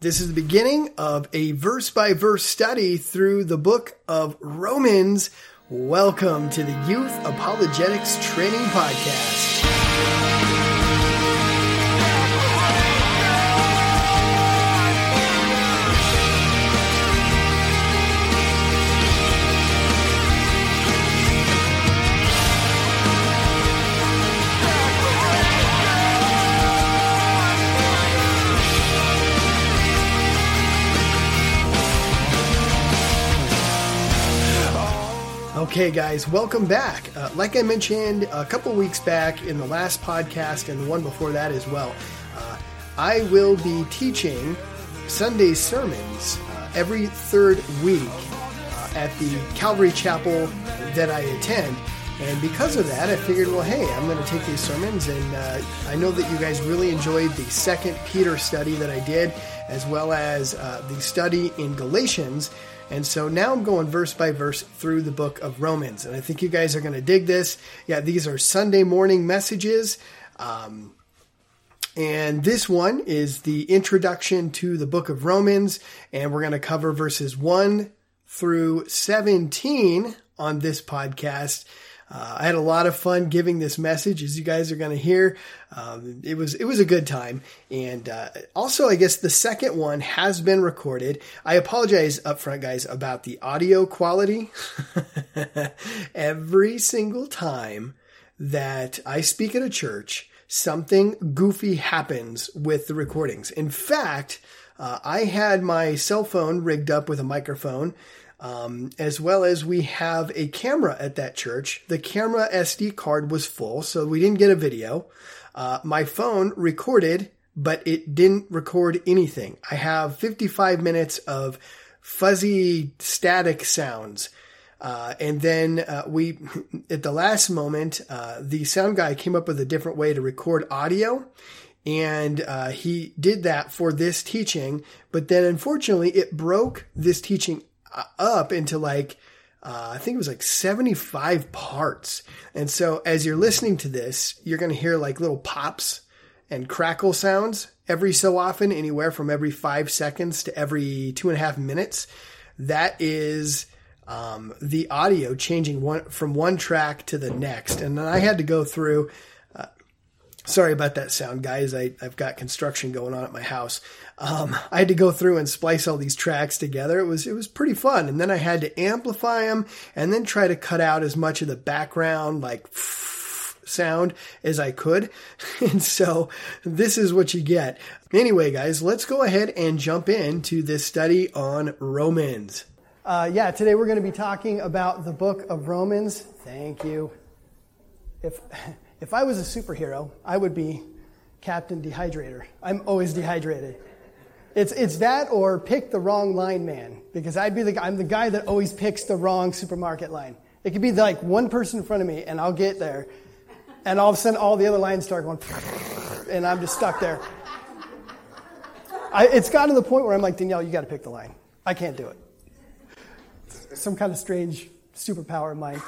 This is the beginning of a verse by verse study through the book of Romans. Welcome to the Youth Apologetics Training Podcast. Okay, guys, welcome back. Uh, like I mentioned a couple weeks back in the last podcast and the one before that as well, uh, I will be teaching Sunday sermons uh, every third week uh, at the Calvary Chapel that I attend. And because of that, I figured, well, hey, I'm going to take these sermons, and uh, I know that you guys really enjoyed the second Peter study that I did, as well as uh, the study in Galatians. And so now I'm going verse by verse through the book of Romans. And I think you guys are going to dig this. Yeah, these are Sunday morning messages. Um, and this one is the introduction to the book of Romans. And we're going to cover verses 1 through 17 on this podcast. Uh, I had a lot of fun giving this message, as you guys are going to hear. Um, it was it was a good time, and uh, also I guess the second one has been recorded. I apologize up front, guys, about the audio quality. Every single time that I speak at a church, something goofy happens with the recordings. In fact, uh, I had my cell phone rigged up with a microphone um, as well as we have a camera at that church. The camera SD card was full, so we didn't get a video. Uh, my phone recorded, but it didn't record anything. I have 55 minutes of fuzzy static sounds. Uh, and then uh, we, at the last moment, uh, the sound guy came up with a different way to record audio. And uh, he did that for this teaching, but then unfortunately it broke this teaching up into like uh, I think it was like 75 parts. And so as you're listening to this, you're going to hear like little pops and crackle sounds every so often, anywhere from every five seconds to every two and a half minutes. That is um, the audio changing one from one track to the next. And then I had to go through. Uh, sorry about that sound, guys. I, I've got construction going on at my house. Um, I had to go through and splice all these tracks together. It was it was pretty fun, and then I had to amplify them and then try to cut out as much of the background like sound as I could. And so this is what you get. Anyway, guys, let's go ahead and jump into this study on Romans. Uh, yeah, today we're going to be talking about the book of Romans. Thank you. If if I was a superhero, I would be Captain Dehydrator. I'm always dehydrated. It's, it's that or pick the wrong line man because I'd be the, I'm the guy that always picks the wrong supermarket line. It could be like one person in front of me and I'll get there and all of a sudden all the other lines start going and I'm just stuck there. I, it's gotten to the point where I'm like, Danielle, you got to pick the line. I can't do it. Some kind of strange superpower of mine.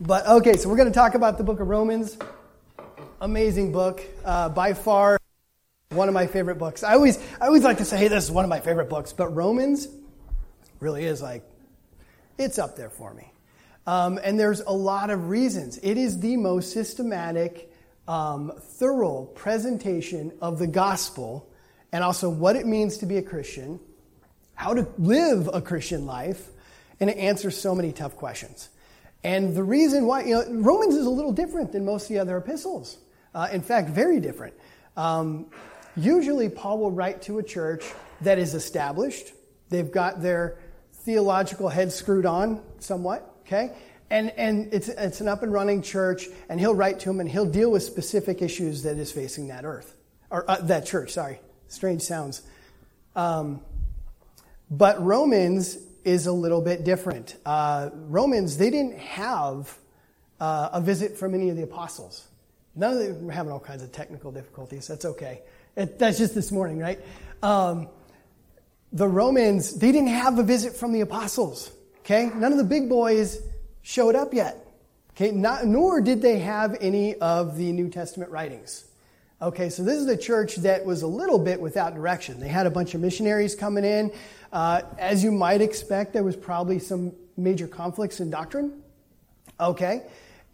But okay, so we're going to talk about the book of Romans. Amazing book. Uh, by far, one of my favorite books. I always, I always like to say, hey, this is one of my favorite books, but Romans really is like, it's up there for me. Um, and there's a lot of reasons. It is the most systematic, um, thorough presentation of the gospel and also what it means to be a Christian, how to live a Christian life, and it answers so many tough questions. And the reason why, you know, Romans is a little different than most of the other epistles. Uh, in fact, very different. Um, Usually, Paul will write to a church that is established. They've got their theological head screwed on somewhat, okay? And, and it's, it's an up and running church, and he'll write to them and he'll deal with specific issues that is facing that earth, or uh, that church, sorry. Strange sounds. Um, but Romans is a little bit different. Uh, Romans, they didn't have uh, a visit from any of the apostles. None of them were having all kinds of technical difficulties. That's okay. It, that's just this morning, right? Um, the Romans, they didn't have a visit from the apostles. Okay? None of the big boys showed up yet. Okay? Not, nor did they have any of the New Testament writings. Okay, so this is a church that was a little bit without direction. They had a bunch of missionaries coming in. Uh, as you might expect, there was probably some major conflicts in doctrine. Okay,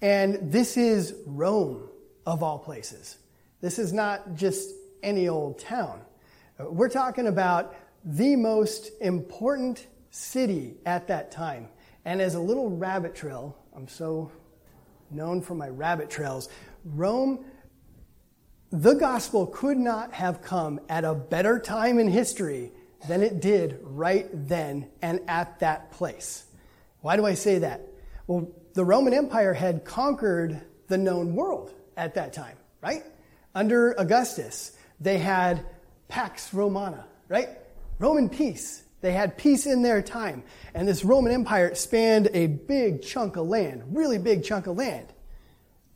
and this is Rome, of all places. This is not just any old town. Uh, we're talking about the most important city at that time. And as a little rabbit trail, I'm so known for my rabbit trails, Rome, the gospel could not have come at a better time in history than it did right then and at that place. Why do I say that? Well, the Roman Empire had conquered the known world at that time, right? Under Augustus, they had Pax Romana, right? Roman peace. They had peace in their time. And this Roman Empire spanned a big chunk of land, really big chunk of land.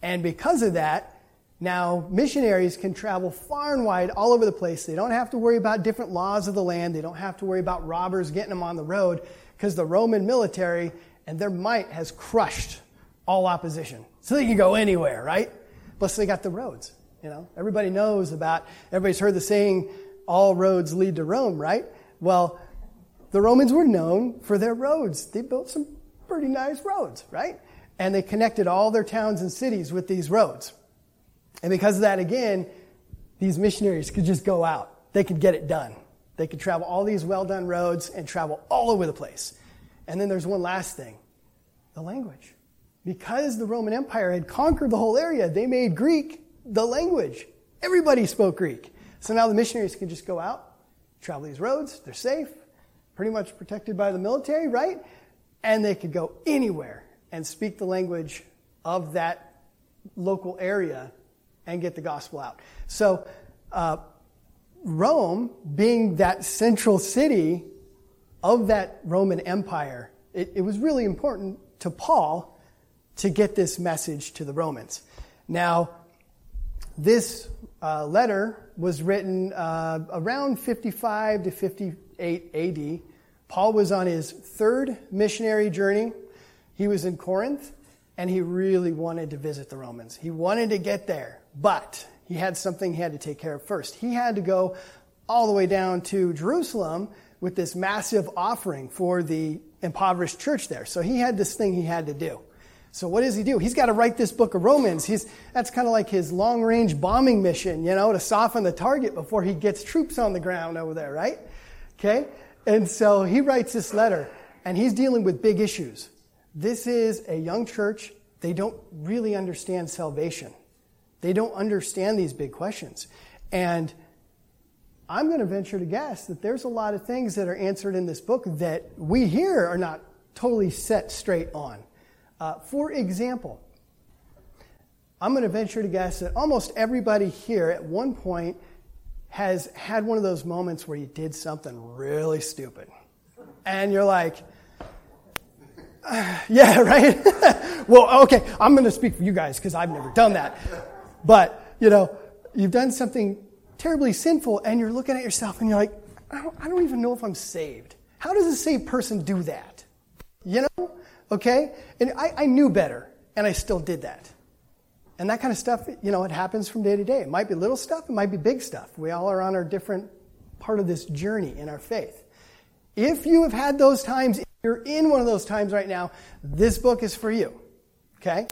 And because of that, now missionaries can travel far and wide all over the place. They don't have to worry about different laws of the land. They don't have to worry about robbers getting them on the road because the Roman military and their might has crushed all opposition. So they can go anywhere, right? Plus they got the roads. You know, everybody knows about, everybody's heard the saying, all roads lead to Rome, right? Well, the Romans were known for their roads. They built some pretty nice roads, right? And they connected all their towns and cities with these roads. And because of that, again, these missionaries could just go out. They could get it done. They could travel all these well done roads and travel all over the place. And then there's one last thing the language. Because the Roman Empire had conquered the whole area, they made Greek the language. Everybody spoke Greek. So now the missionaries can just go out, travel these roads, they're safe, pretty much protected by the military, right? And they could go anywhere and speak the language of that local area and get the gospel out. So, uh, Rome, being that central city of that Roman Empire, it, it was really important to Paul to get this message to the Romans. Now, this uh, letter was written uh, around 55 to 58 AD. Paul was on his third missionary journey. He was in Corinth, and he really wanted to visit the Romans. He wanted to get there, but he had something he had to take care of first. He had to go all the way down to Jerusalem with this massive offering for the impoverished church there. So he had this thing he had to do. So what does he do? He's got to write this book of Romans. He's, that's kind of like his long range bombing mission, you know, to soften the target before he gets troops on the ground over there, right? Okay? And so he writes this letter, and he's dealing with big issues. This is a young church. They don't really understand salvation. They don't understand these big questions. And I'm going to venture to guess that there's a lot of things that are answered in this book that we here are not totally set straight on. Uh, for example, I'm going to venture to guess that almost everybody here at one point has had one of those moments where you did something really stupid. And you're like, uh, yeah, right? well, okay, I'm going to speak for you guys because I've never done that. But, you know, you've done something terribly sinful and you're looking at yourself and you're like, I don't, I don't even know if I'm saved. How does a saved person do that? You know? Okay? And I, I knew better, and I still did that. And that kind of stuff, you know, it happens from day to day. It might be little stuff, it might be big stuff. We all are on our different part of this journey in our faith. If you have had those times, if you're in one of those times right now, this book is for you. Okay?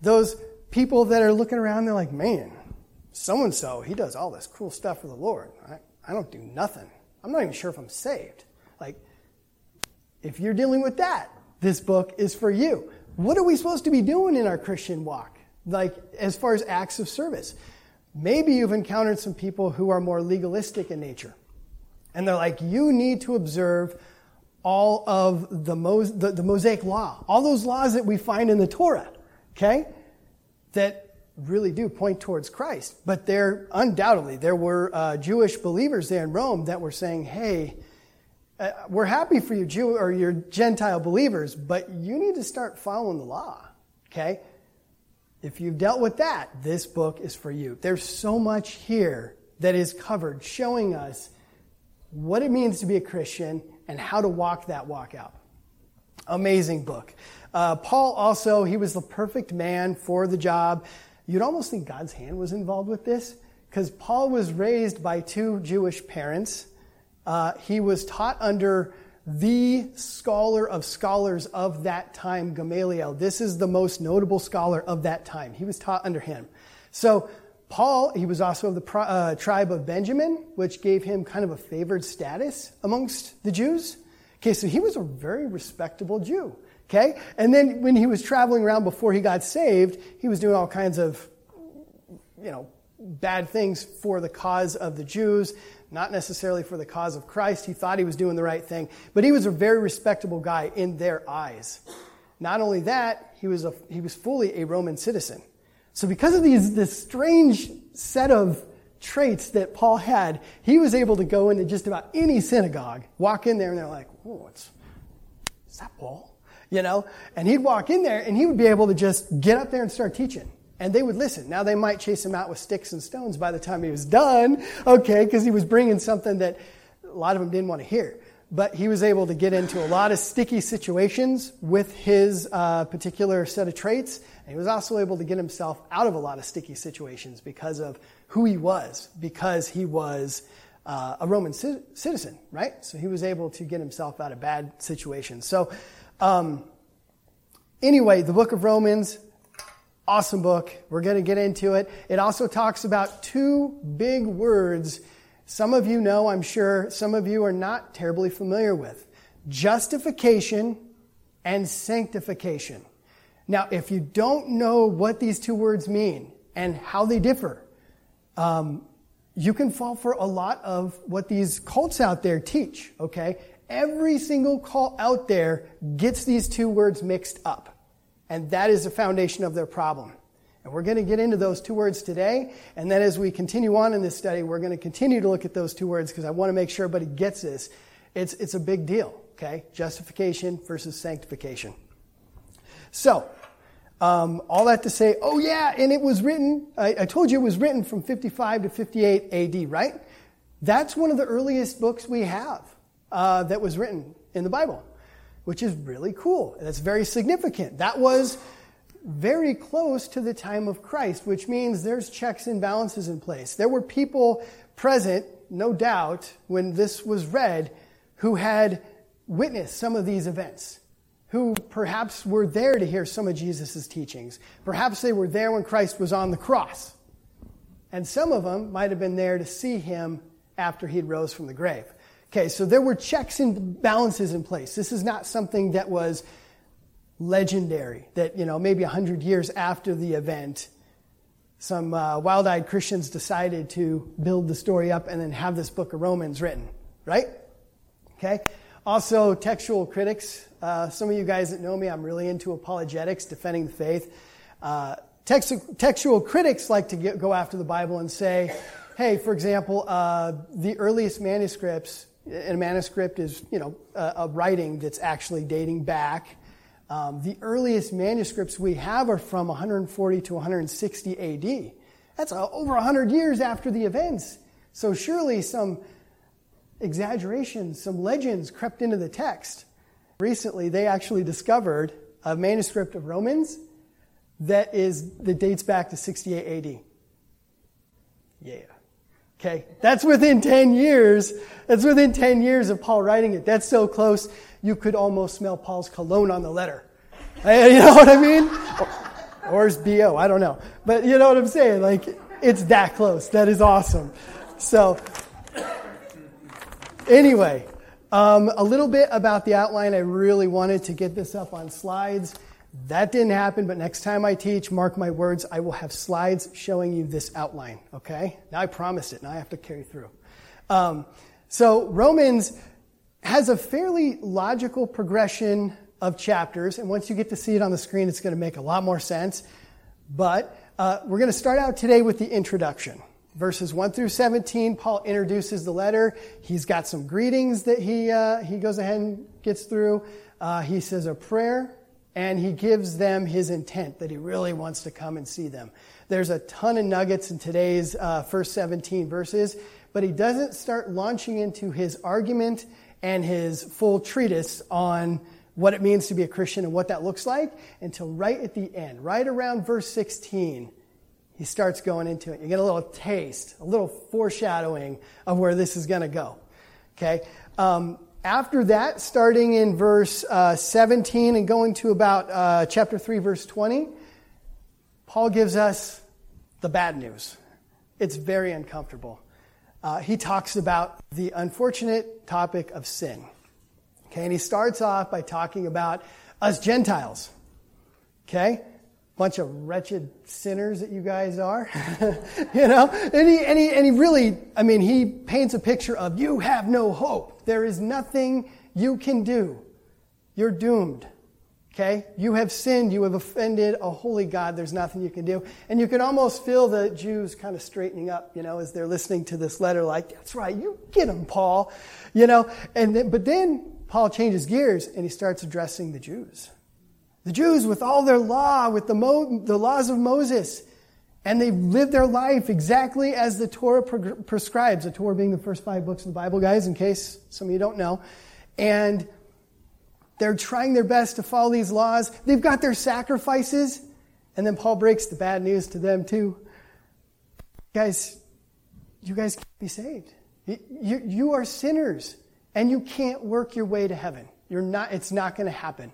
Those people that are looking around, they're like, man, so and so, he does all this cool stuff for the Lord. I, I don't do nothing. I'm not even sure if I'm saved. Like, if you're dealing with that, this book is for you. What are we supposed to be doing in our Christian walk? Like, as far as acts of service. Maybe you've encountered some people who are more legalistic in nature. And they're like, you need to observe all of the, Mos- the, the Mosaic law, all those laws that we find in the Torah, okay? That really do point towards Christ. But there, undoubtedly, there were uh, Jewish believers there in Rome that were saying, hey, uh, we're happy for you Jew or your Gentile believers, but you need to start following the law. Okay? If you've dealt with that, this book is for you. There's so much here that is covered showing us what it means to be a Christian and how to walk that walk out. Amazing book. Uh, Paul also, he was the perfect man for the job. You'd almost think God's hand was involved with this because Paul was raised by two Jewish parents. Uh, he was taught under the scholar of scholars of that time, Gamaliel. This is the most notable scholar of that time. He was taught under him. So, Paul, he was also of the uh, tribe of Benjamin, which gave him kind of a favored status amongst the Jews. Okay, so he was a very respectable Jew. Okay? And then when he was traveling around before he got saved, he was doing all kinds of, you know, bad things for the cause of the Jews not necessarily for the cause of Christ. He thought he was doing the right thing, but he was a very respectable guy in their eyes. Not only that, he was, a, he was fully a Roman citizen. So, because of these, this strange set of traits that Paul had, he was able to go into just about any synagogue, walk in there, and they're like, "Oh, what's is that Paul?" You know, and he'd walk in there, and he would be able to just get up there and start teaching and they would listen. Now they might chase him out with sticks and stones by the time he was done, okay, because he was bringing something that a lot of them didn't want to hear. But he was able to get into a lot of sticky situations with his uh, particular set of traits. And he was also able to get himself out of a lot of sticky situations because of who he was, because he was uh, a Roman c- citizen, right? So he was able to get himself out of bad situations. So, um, anyway, the book of Romans, Awesome book. We're going to get into it. It also talks about two big words some of you know, I'm sure, some of you are not terribly familiar with justification and sanctification. Now, if you don't know what these two words mean and how they differ, um, you can fall for a lot of what these cults out there teach, okay? Every single cult out there gets these two words mixed up. And that is the foundation of their problem. And we're going to get into those two words today. And then as we continue on in this study, we're going to continue to look at those two words because I want to make sure everybody gets this. It's, it's a big deal, okay? Justification versus sanctification. So, um, all that to say, oh yeah, and it was written, I, I told you it was written from 55 to 58 AD, right? That's one of the earliest books we have uh, that was written in the Bible which is really cool. And it's very significant. That was very close to the time of Christ, which means there's checks and balances in place. There were people present, no doubt, when this was read, who had witnessed some of these events, who perhaps were there to hear some of Jesus' teachings. Perhaps they were there when Christ was on the cross. And some of them might have been there to see him after he'd rose from the grave. Okay, so there were checks and balances in place. This is not something that was legendary, that, you know, maybe 100 years after the event, some uh, wild eyed Christians decided to build the story up and then have this book of Romans written, right? Okay? Also, textual critics. Uh, some of you guys that know me, I'm really into apologetics, defending the faith. Uh, text, textual critics like to get, go after the Bible and say, hey, for example, uh, the earliest manuscripts and a manuscript is, you know, a, a writing that's actually dating back. Um, the earliest manuscripts we have are from 140 to 160 AD. That's over 100 years after the events. So surely some exaggerations, some legends crept into the text. Recently, they actually discovered a manuscript of Romans that is that dates back to 68 AD. Yeah. Okay, that's within 10 years. That's within 10 years of Paul writing it. That's so close, you could almost smell Paul's cologne on the letter. You know what I mean? Or, his BO, I don't know. But you know what I'm saying? Like, it's that close. That is awesome. So, anyway, um, a little bit about the outline. I really wanted to get this up on slides. That didn't happen, but next time I teach, mark my words, I will have slides showing you this outline, okay? Now I promised it, now I have to carry through. Um, so Romans has a fairly logical progression of chapters, and once you get to see it on the screen, it's going to make a lot more sense. But uh, we're going to start out today with the introduction. Verses 1 through 17, Paul introduces the letter. He's got some greetings that he, uh, he goes ahead and gets through. Uh, he says a prayer and he gives them his intent that he really wants to come and see them. There's a ton of nuggets in today's uh, first 17 verses, but he doesn't start launching into his argument and his full treatise on what it means to be a Christian and what that looks like until right at the end, right around verse 16. he starts going into it. You get a little taste, a little foreshadowing of where this is going to go. Okay? Um, after that, starting in verse uh, 17 and going to about uh, chapter 3, verse 20, Paul gives us the bad news. It's very uncomfortable. Uh, he talks about the unfortunate topic of sin. Okay, and he starts off by talking about us Gentiles. Okay? Bunch of wretched sinners that you guys are. you know? And he, and, he, and he really, I mean, he paints a picture of you have no hope. There is nothing you can do. You're doomed. Okay? You have sinned. You have offended a holy God. There's nothing you can do. And you can almost feel the Jews kind of straightening up, you know, as they're listening to this letter, like, that's right, you get him, Paul. You know? And then, but then Paul changes gears and he starts addressing the Jews. The Jews, with all their law, with the, Mo, the laws of Moses, and they live their life exactly as the Torah prescribes, the Torah being the first five books of the Bible, guys, in case some of you don't know. And they're trying their best to follow these laws. They've got their sacrifices. And then Paul breaks the bad news to them, too. Guys, you guys can't be saved. You, you are sinners, and you can't work your way to heaven. You're not, it's not going to happen.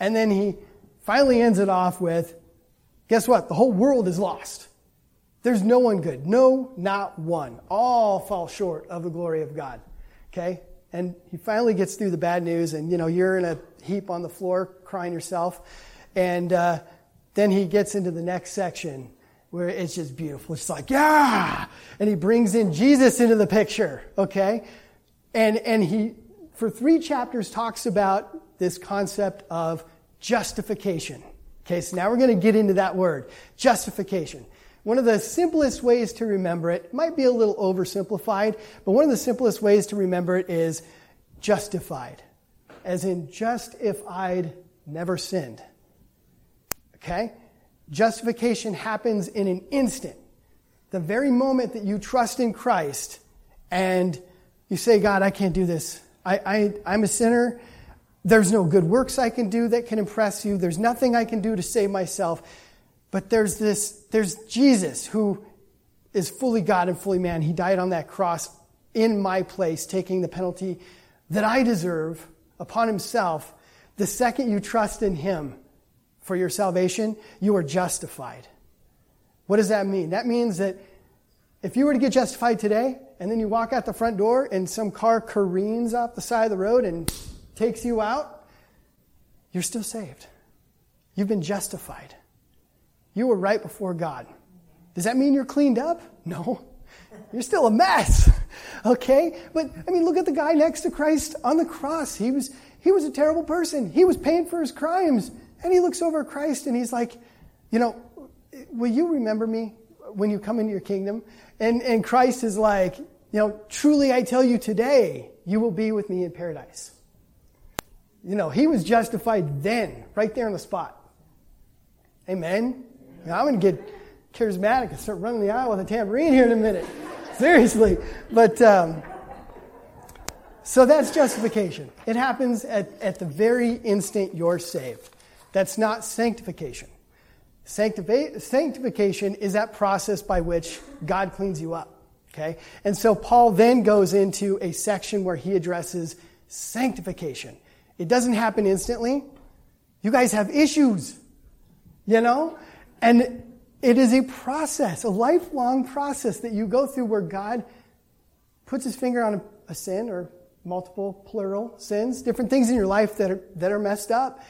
And then he finally ends it off with guess what? The whole world is lost. There's no one good. No, not one. All fall short of the glory of God. Okay? And he finally gets through the bad news, and you know, you're in a heap on the floor crying yourself. And uh, then he gets into the next section where it's just beautiful. It's like, yeah! And he brings in Jesus into the picture, okay? And, and he, for three chapters, talks about this concept of justification. Okay, so now we're going to get into that word, justification. One of the simplest ways to remember it might be a little oversimplified, but one of the simplest ways to remember it is justified, as in just if I'd never sinned. Okay? Justification happens in an instant. The very moment that you trust in Christ and you say, God, I can't do this. I, I, I'm a sinner. There's no good works I can do that can impress you. There's nothing I can do to save myself. But there's this, there's Jesus who is fully God and fully man. He died on that cross in my place, taking the penalty that I deserve upon himself. The second you trust in him for your salvation, you are justified. What does that mean? That means that if you were to get justified today, and then you walk out the front door and some car careens off the side of the road and takes you out, you're still saved. You've been justified. You were right before God. Does that mean you're cleaned up? No. You're still a mess. Okay? But I mean, look at the guy next to Christ on the cross. He was he was a terrible person. He was paying for his crimes. And he looks over at Christ and he's like, you know, will you remember me when you come into your kingdom? And and Christ is like, you know, truly I tell you today, you will be with me in paradise. You know, he was justified then, right there on the spot. Amen? Now, I'm going to get charismatic and start running the aisle with a tambourine here in a minute. Seriously. But, um, so that's justification. It happens at, at the very instant you're saved. That's not sanctification. Sanctifi- sanctification is that process by which God cleans you up. Okay? And so Paul then goes into a section where he addresses sanctification. It doesn't happen instantly. You guys have issues, you know? And it is a process, a lifelong process that you go through where God puts his finger on a, a sin or multiple plural sins, different things in your life that are, that are messed up,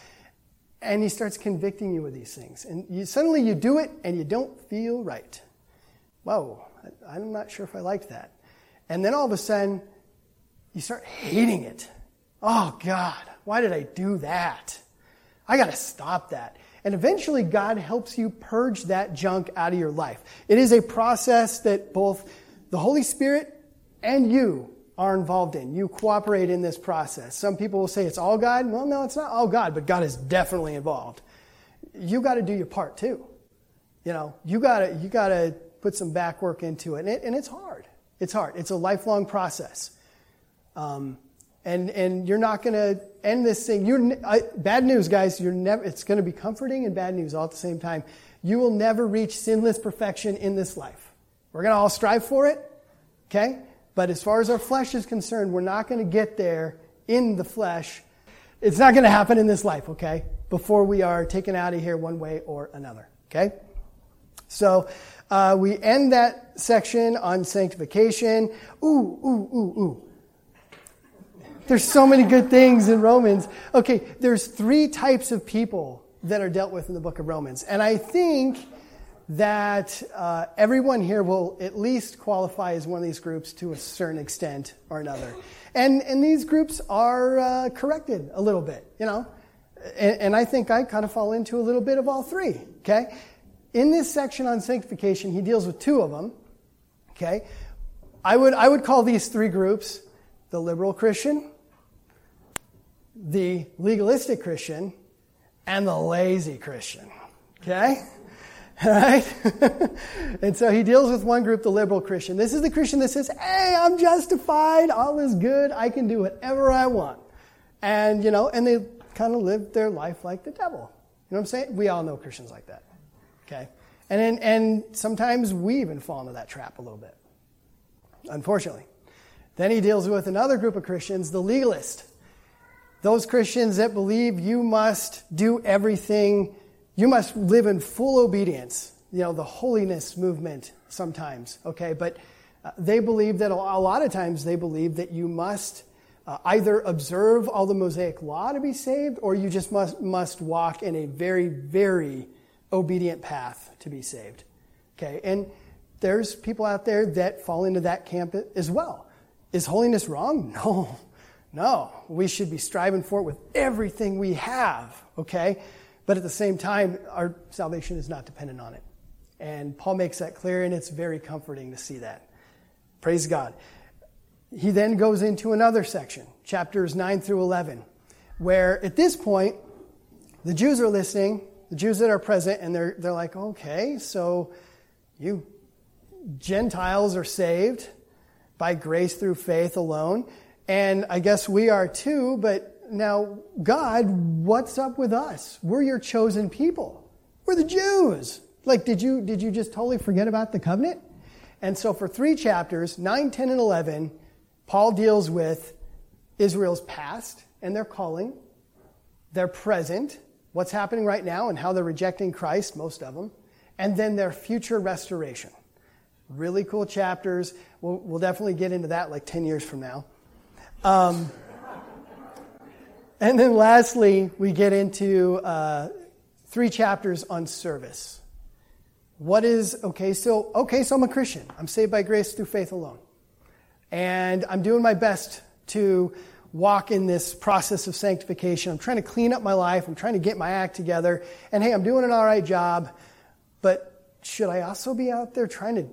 and he starts convicting you of these things. And you, suddenly you do it and you don't feel right. Whoa, I'm not sure if I like that. And then all of a sudden, you start hating it. Oh, God, why did I do that? I got to stop that. And eventually, God helps you purge that junk out of your life. It is a process that both the Holy Spirit and you are involved in. You cooperate in this process. Some people will say it's all God. Well, no, it's not all God, but God is definitely involved. You got to do your part too. You know, you got to you got to put some back work into it, and, it, and it's hard. It's hard. It's a lifelong process. Um, and and you're not going to end this thing. You're bad news, guys. You're never. It's going to be comforting and bad news all at the same time. you will never reach sinless perfection in this life. We're going to all strive for it, okay? But as far as our flesh is concerned, we're not going to get there in the flesh. It's not going to happen in this life, okay? Before we are taken out of here one way or another, okay? So uh, we end that section on sanctification. Ooh, ooh, ooh, ooh. There's so many good things in Romans. Okay, there's three types of people that are dealt with in the book of Romans. And I think that uh, everyone here will at least qualify as one of these groups to a certain extent or another. And, and these groups are uh, corrected a little bit, you know. And, and I think I kind of fall into a little bit of all three, okay? In this section on sanctification, he deals with two of them, okay? I would, I would call these three groups the liberal Christian, the legalistic Christian, and the lazy Christian. Okay? Right? and so he deals with one group, the liberal Christian. This is the Christian that says, hey, I'm justified, all is good, I can do whatever I want. And, you know, and they kind of live their life like the devil. You know what I'm saying? We all know Christians like that. Okay? And, then, and sometimes we even fall into that trap a little bit, unfortunately. Then he deals with another group of Christians, the legalist. Those Christians that believe you must do everything, you must live in full obedience. You know, the holiness movement sometimes, okay? But uh, they believe that a lot of times they believe that you must uh, either observe all the Mosaic law to be saved or you just must, must walk in a very, very obedient path to be saved. Okay? And there's people out there that fall into that camp as well. Is holiness wrong? No. No, we should be striving for it with everything we have, okay? But at the same time, our salvation is not dependent on it. And Paul makes that clear, and it's very comforting to see that. Praise God. He then goes into another section, chapters 9 through 11, where at this point, the Jews are listening, the Jews that are present, and they're, they're like, okay, so you Gentiles are saved by grace through faith alone. And I guess we are too, but now, God, what's up with us? We're your chosen people. We're the Jews. Like, did you, did you just totally forget about the covenant? And so, for three chapters, 9, 10, and 11, Paul deals with Israel's past and their calling, their present, what's happening right now, and how they're rejecting Christ, most of them, and then their future restoration. Really cool chapters. We'll, we'll definitely get into that like 10 years from now. Um, and then lastly, we get into uh, three chapters on service. What is, okay, so, okay, so I'm a Christian. I'm saved by grace through faith alone. And I'm doing my best to walk in this process of sanctification. I'm trying to clean up my life. I'm trying to get my act together. And hey, I'm doing an all right job. But should I also be out there trying to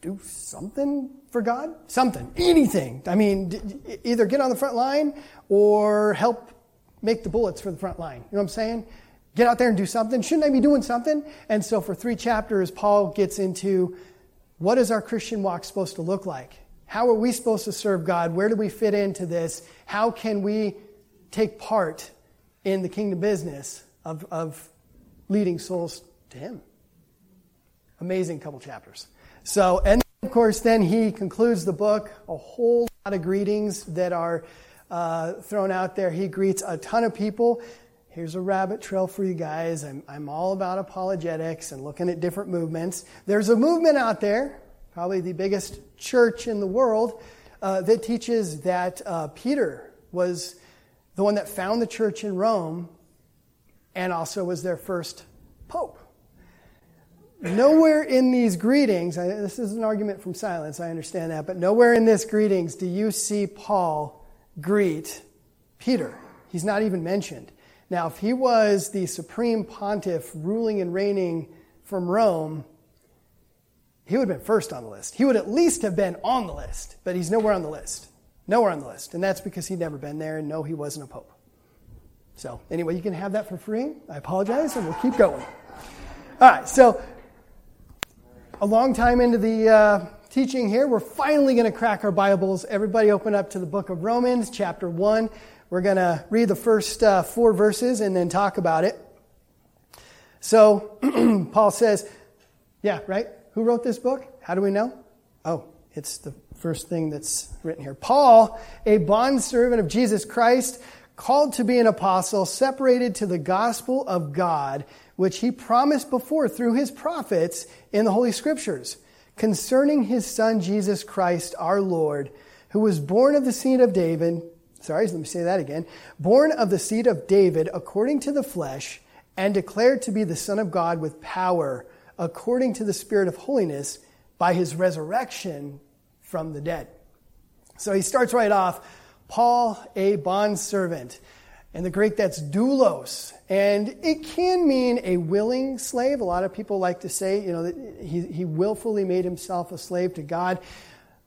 do something for God? Something, anything. I mean, either get on the front line or help make the bullets for the front line. You know what I'm saying? Get out there and do something. Shouldn't I be doing something? And so for three chapters, Paul gets into what is our Christian walk supposed to look like? How are we supposed to serve God? Where do we fit into this? How can we take part in the kingdom business of, of leading souls to Him? Amazing couple chapters. So, and of course, then he concludes the book, a whole lot of greetings that are uh, thrown out there. He greets a ton of people. Here's a rabbit trail for you guys. I'm, I'm all about apologetics and looking at different movements. There's a movement out there, probably the biggest church in the world, uh, that teaches that uh, Peter was the one that found the church in Rome and also was their first pope. Nowhere in these greetings, this is an argument from silence, I understand that, but nowhere in this greetings do you see Paul greet Peter. He's not even mentioned. Now, if he was the supreme pontiff ruling and reigning from Rome, he would have been first on the list. He would at least have been on the list, but he's nowhere on the list. Nowhere on the list. And that's because he'd never been there, and no, he wasn't a pope. So, anyway, you can have that for free. I apologize, and we'll keep going. All right, so a long time into the uh, teaching here. We're finally going to crack our Bibles. Everybody open up to the book of Romans, chapter 1. We're going to read the first uh, four verses and then talk about it. So Paul says, yeah, right? Who wrote this book? How do we know? Oh, it's the first thing that's written here. Paul, a bondservant of Jesus Christ, called to be an apostle, separated to the gospel of God, which he promised before through his prophets in the Holy Scriptures, concerning his son Jesus Christ, our Lord, who was born of the seed of David. Sorry, let me say that again. Born of the seed of David according to the flesh, and declared to be the Son of God with power according to the Spirit of holiness by his resurrection from the dead. So he starts right off Paul, a bondservant. In the Greek, that's doulos. And it can mean a willing slave. A lot of people like to say, you know, that he, he willfully made himself a slave to God.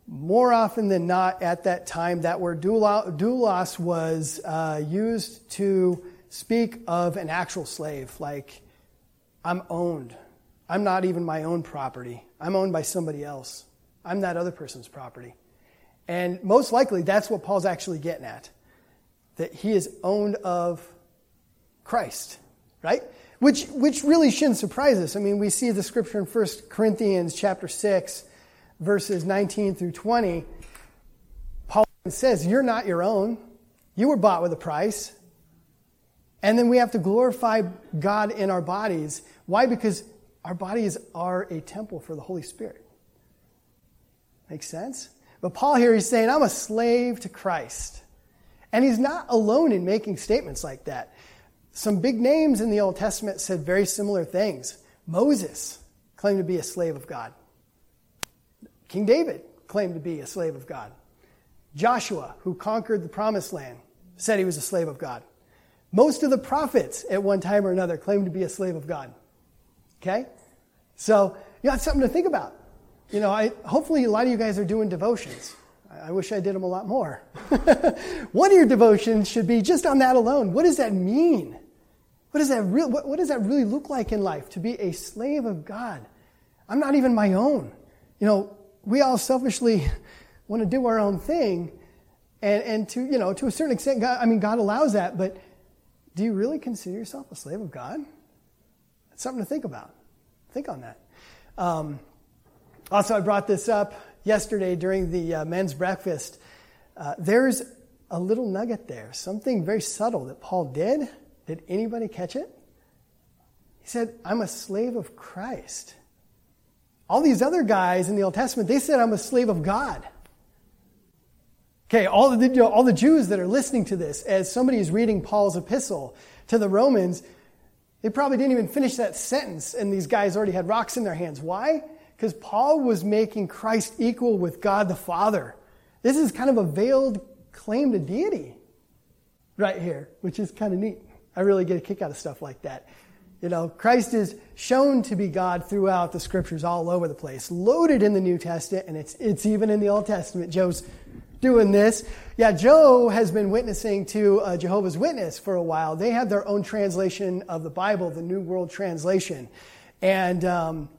More often than not, at that time, that word doulos was uh, used to speak of an actual slave, like, I'm owned. I'm not even my own property. I'm owned by somebody else. I'm that other person's property. And most likely, that's what Paul's actually getting at that he is owned of Christ, right? Which, which really shouldn't surprise us. I mean, we see the scripture in 1 Corinthians chapter 6, verses 19 through 20. Paul says, You're not your own. You were bought with a price. And then we have to glorify God in our bodies. Why? Because our bodies are a temple for the Holy Spirit. Makes sense? But Paul here is saying, I'm a slave to Christ. And he's not alone in making statements like that. Some big names in the Old Testament said very similar things. Moses claimed to be a slave of God. King David claimed to be a slave of God. Joshua, who conquered the promised land, said he was a slave of God. Most of the prophets at one time or another claimed to be a slave of God. Okay? So, you know, something to think about. You know, I, hopefully a lot of you guys are doing devotions. I, wish I did them a lot more. One of your devotions should be just on that alone. What does that mean? What does that, re- what, what does that really look like in life to be a slave of God? I'm not even my own. You know, we all selfishly want to do our own thing. And, and to, you know, to a certain extent, God, I mean, God allows that, but do you really consider yourself a slave of God? It's something to think about. Think on that. Um, also, I brought this up yesterday during the uh, men's breakfast. Uh, there's a little nugget there, something very subtle that Paul did. Did anybody catch it? He said, I'm a slave of Christ. All these other guys in the Old Testament, they said, I'm a slave of God. Okay, all the, all the Jews that are listening to this, as somebody is reading Paul's epistle to the Romans, they probably didn't even finish that sentence, and these guys already had rocks in their hands. Why? Because Paul was making Christ equal with God the Father. This is kind of a veiled claim to deity right here, which is kind of neat. I really get a kick out of stuff like that. You know, Christ is shown to be God throughout the scriptures all over the place, loaded in the New Testament, and it's, it's even in the Old Testament. Joe's doing this. Yeah, Joe has been witnessing to uh, Jehovah's Witness for a while. They have their own translation of the Bible, the New World Translation. And um,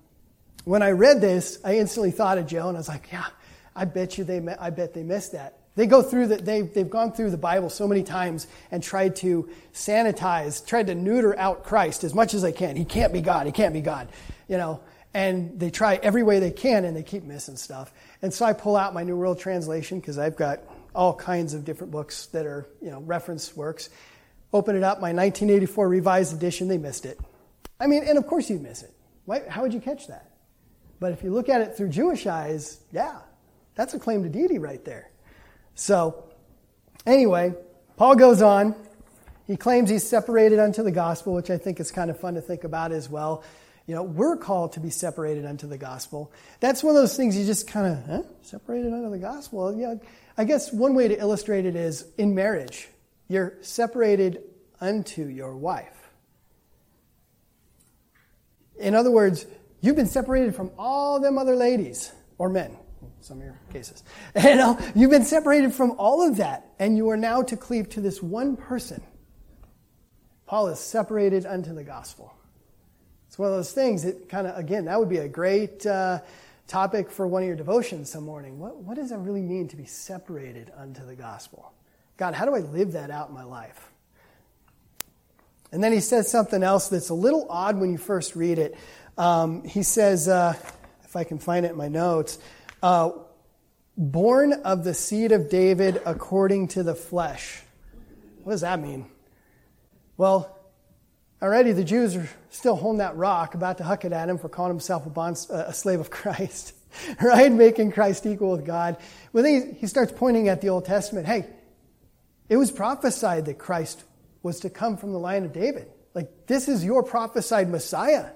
when I read this, I instantly thought of Joe, and I was like, yeah, I bet you they, I bet they missed that. They go through that. They've, they've gone through the Bible so many times and tried to sanitize, tried to neuter out Christ as much as they can. He can't be God. He can't be God. You know, and they try every way they can and they keep missing stuff. And so I pull out my New World Translation because I've got all kinds of different books that are, you know, reference works. Open it up, my 1984 revised edition, they missed it. I mean, and of course you'd miss it. Why, how would you catch that? But if you look at it through Jewish eyes, yeah, that's a claim to deity right there. So, anyway, Paul goes on. He claims he's separated unto the gospel, which I think is kind of fun to think about as well. You know, we're called to be separated unto the gospel. That's one of those things you just kind of, huh? Separated unto the gospel? Yeah, I guess one way to illustrate it is in marriage, you're separated unto your wife. In other words, you've been separated from all them other ladies or men, some of your cases. You know, you've been separated from all of that, and you are now to cleave to this one person. Paul is separated unto the gospel. It's one of those things that kind of, again, that would be a great uh, topic for one of your devotions some morning. What, what does that really mean to be separated unto the gospel? God, how do I live that out in my life? And then he says something else that's a little odd when you first read it. Um, he says, uh, if I can find it in my notes, uh, born of the seed of David according to the flesh. What does that mean? Well, already the Jews are still holding that rock, about to huck it at him for calling himself a, bond, a slave of Christ, right? Making Christ equal with God. Well, he, he starts pointing at the Old Testament. Hey, it was prophesied that Christ was to come from the line of David. Like, this is your prophesied Messiah.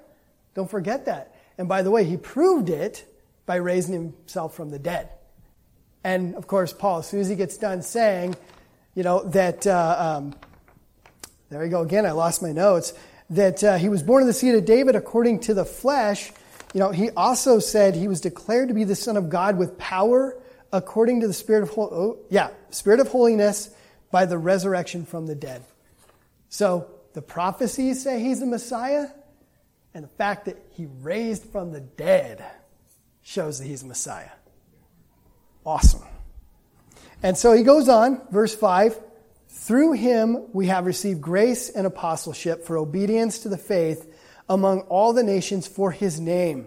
Don't forget that. And by the way, he proved it by raising himself from the dead. And of course, Paul, as soon as he gets done saying, you know, that, uh, um, there we go again, I lost my notes, that uh, he was born of the seed of David according to the flesh, you know, he also said he was declared to be the Son of God with power according to the Spirit of, oh, yeah, Spirit of holiness by the resurrection from the dead. So the prophecies say he's the Messiah, and the fact that he raised from the dead shows that he's Messiah. Awesome. And so he goes on, verse 5 Through him we have received grace and apostleship for obedience to the faith among all the nations for his name,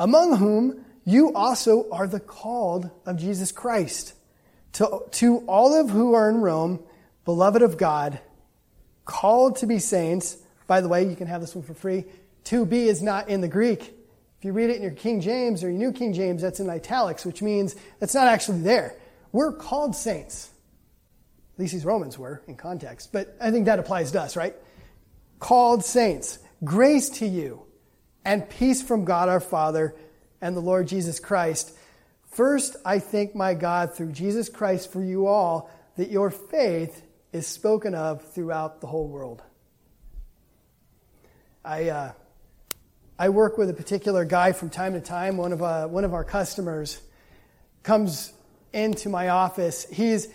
among whom you also are the called of Jesus Christ. To, to all of who are in Rome, beloved of God, called to be saints. By the way, you can have this one for free. To be is not in the Greek. If you read it in your King James or your New King James, that's in italics, which means that's not actually there. We're called saints. At least these Romans were in context, but I think that applies to us, right? Called saints. Grace to you and peace from God our Father and the Lord Jesus Christ. First, I thank my God through Jesus Christ for you all that your faith is spoken of throughout the whole world. I, uh, I work with a particular guy from time to time. One of, uh, one of our customers comes into my office. He's,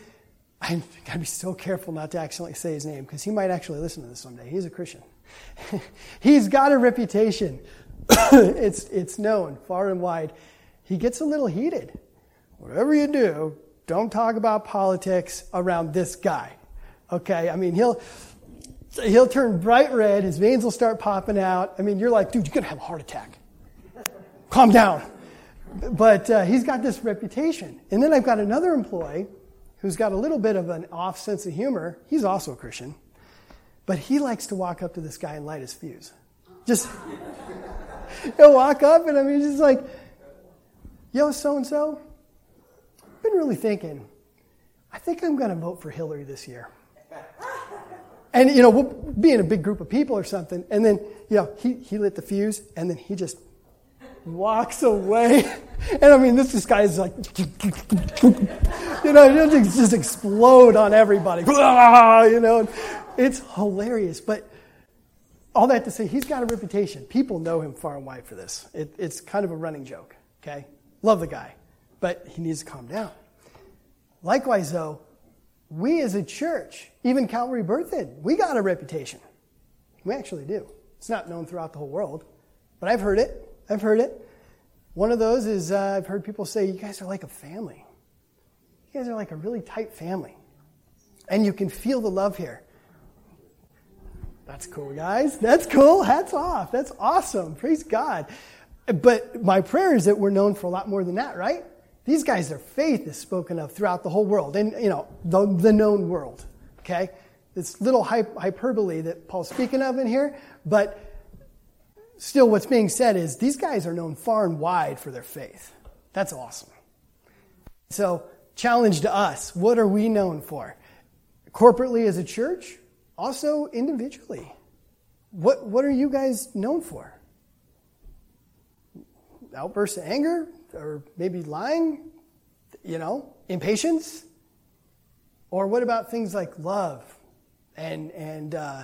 I've got to be so careful not to accidentally say his name because he might actually listen to this someday. He's a Christian. He's got a reputation. it's, it's known far and wide. He gets a little heated. Whatever you do, don't talk about politics around this guy. Okay, I mean, he'll he'll turn bright red. His veins will start popping out. I mean, you're like, dude, you're gonna have a heart attack. Calm down. But uh, he's got this reputation. And then I've got another employee who's got a little bit of an off sense of humor. He's also a Christian, but he likes to walk up to this guy and light his fuse. Just he'll walk up and I mean, just like, yo, so and so. I've been really thinking. I think I'm going to vote for Hillary this year. And, you know, we'll be in a big group of people or something. And then, you know, he, he lit the fuse and then he just walks away. And I mean, this, this guy is like, you know, he'll just, explode on everybody. You know, it's hilarious. But all that to say, he's got a reputation. People know him far and wide for this. It, it's kind of a running joke, okay? Love the guy, but he needs to calm down. Likewise, though, we as a church, even Calvary Berthoud, we got a reputation. We actually do. It's not known throughout the whole world, but I've heard it. I've heard it. One of those is uh, I've heard people say, You guys are like a family. You guys are like a really tight family. And you can feel the love here. That's cool, guys. That's cool. Hats off. That's awesome. Praise God. But my prayer is that we're known for a lot more than that, right? These guys, their faith is spoken of throughout the whole world, and you know, the, the known world. Okay? This little hyperbole that Paul's speaking of in here, but still what's being said is these guys are known far and wide for their faith. That's awesome. So, challenge to us what are we known for? Corporately as a church, also individually. What, what are you guys known for? Outbursts of anger? Or maybe lying? You know, impatience? Or what about things like love and, and uh,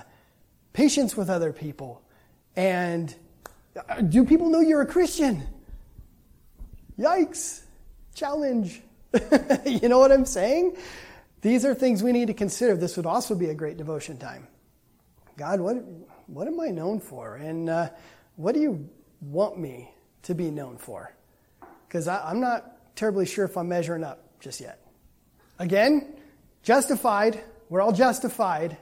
patience with other people? And uh, do people know you're a Christian? Yikes. Challenge. you know what I'm saying? These are things we need to consider. This would also be a great devotion time. God, what, what am I known for? And uh, what do you want me to be known for? Because I'm not terribly sure if I'm measuring up just yet. Again, justified. We're all justified.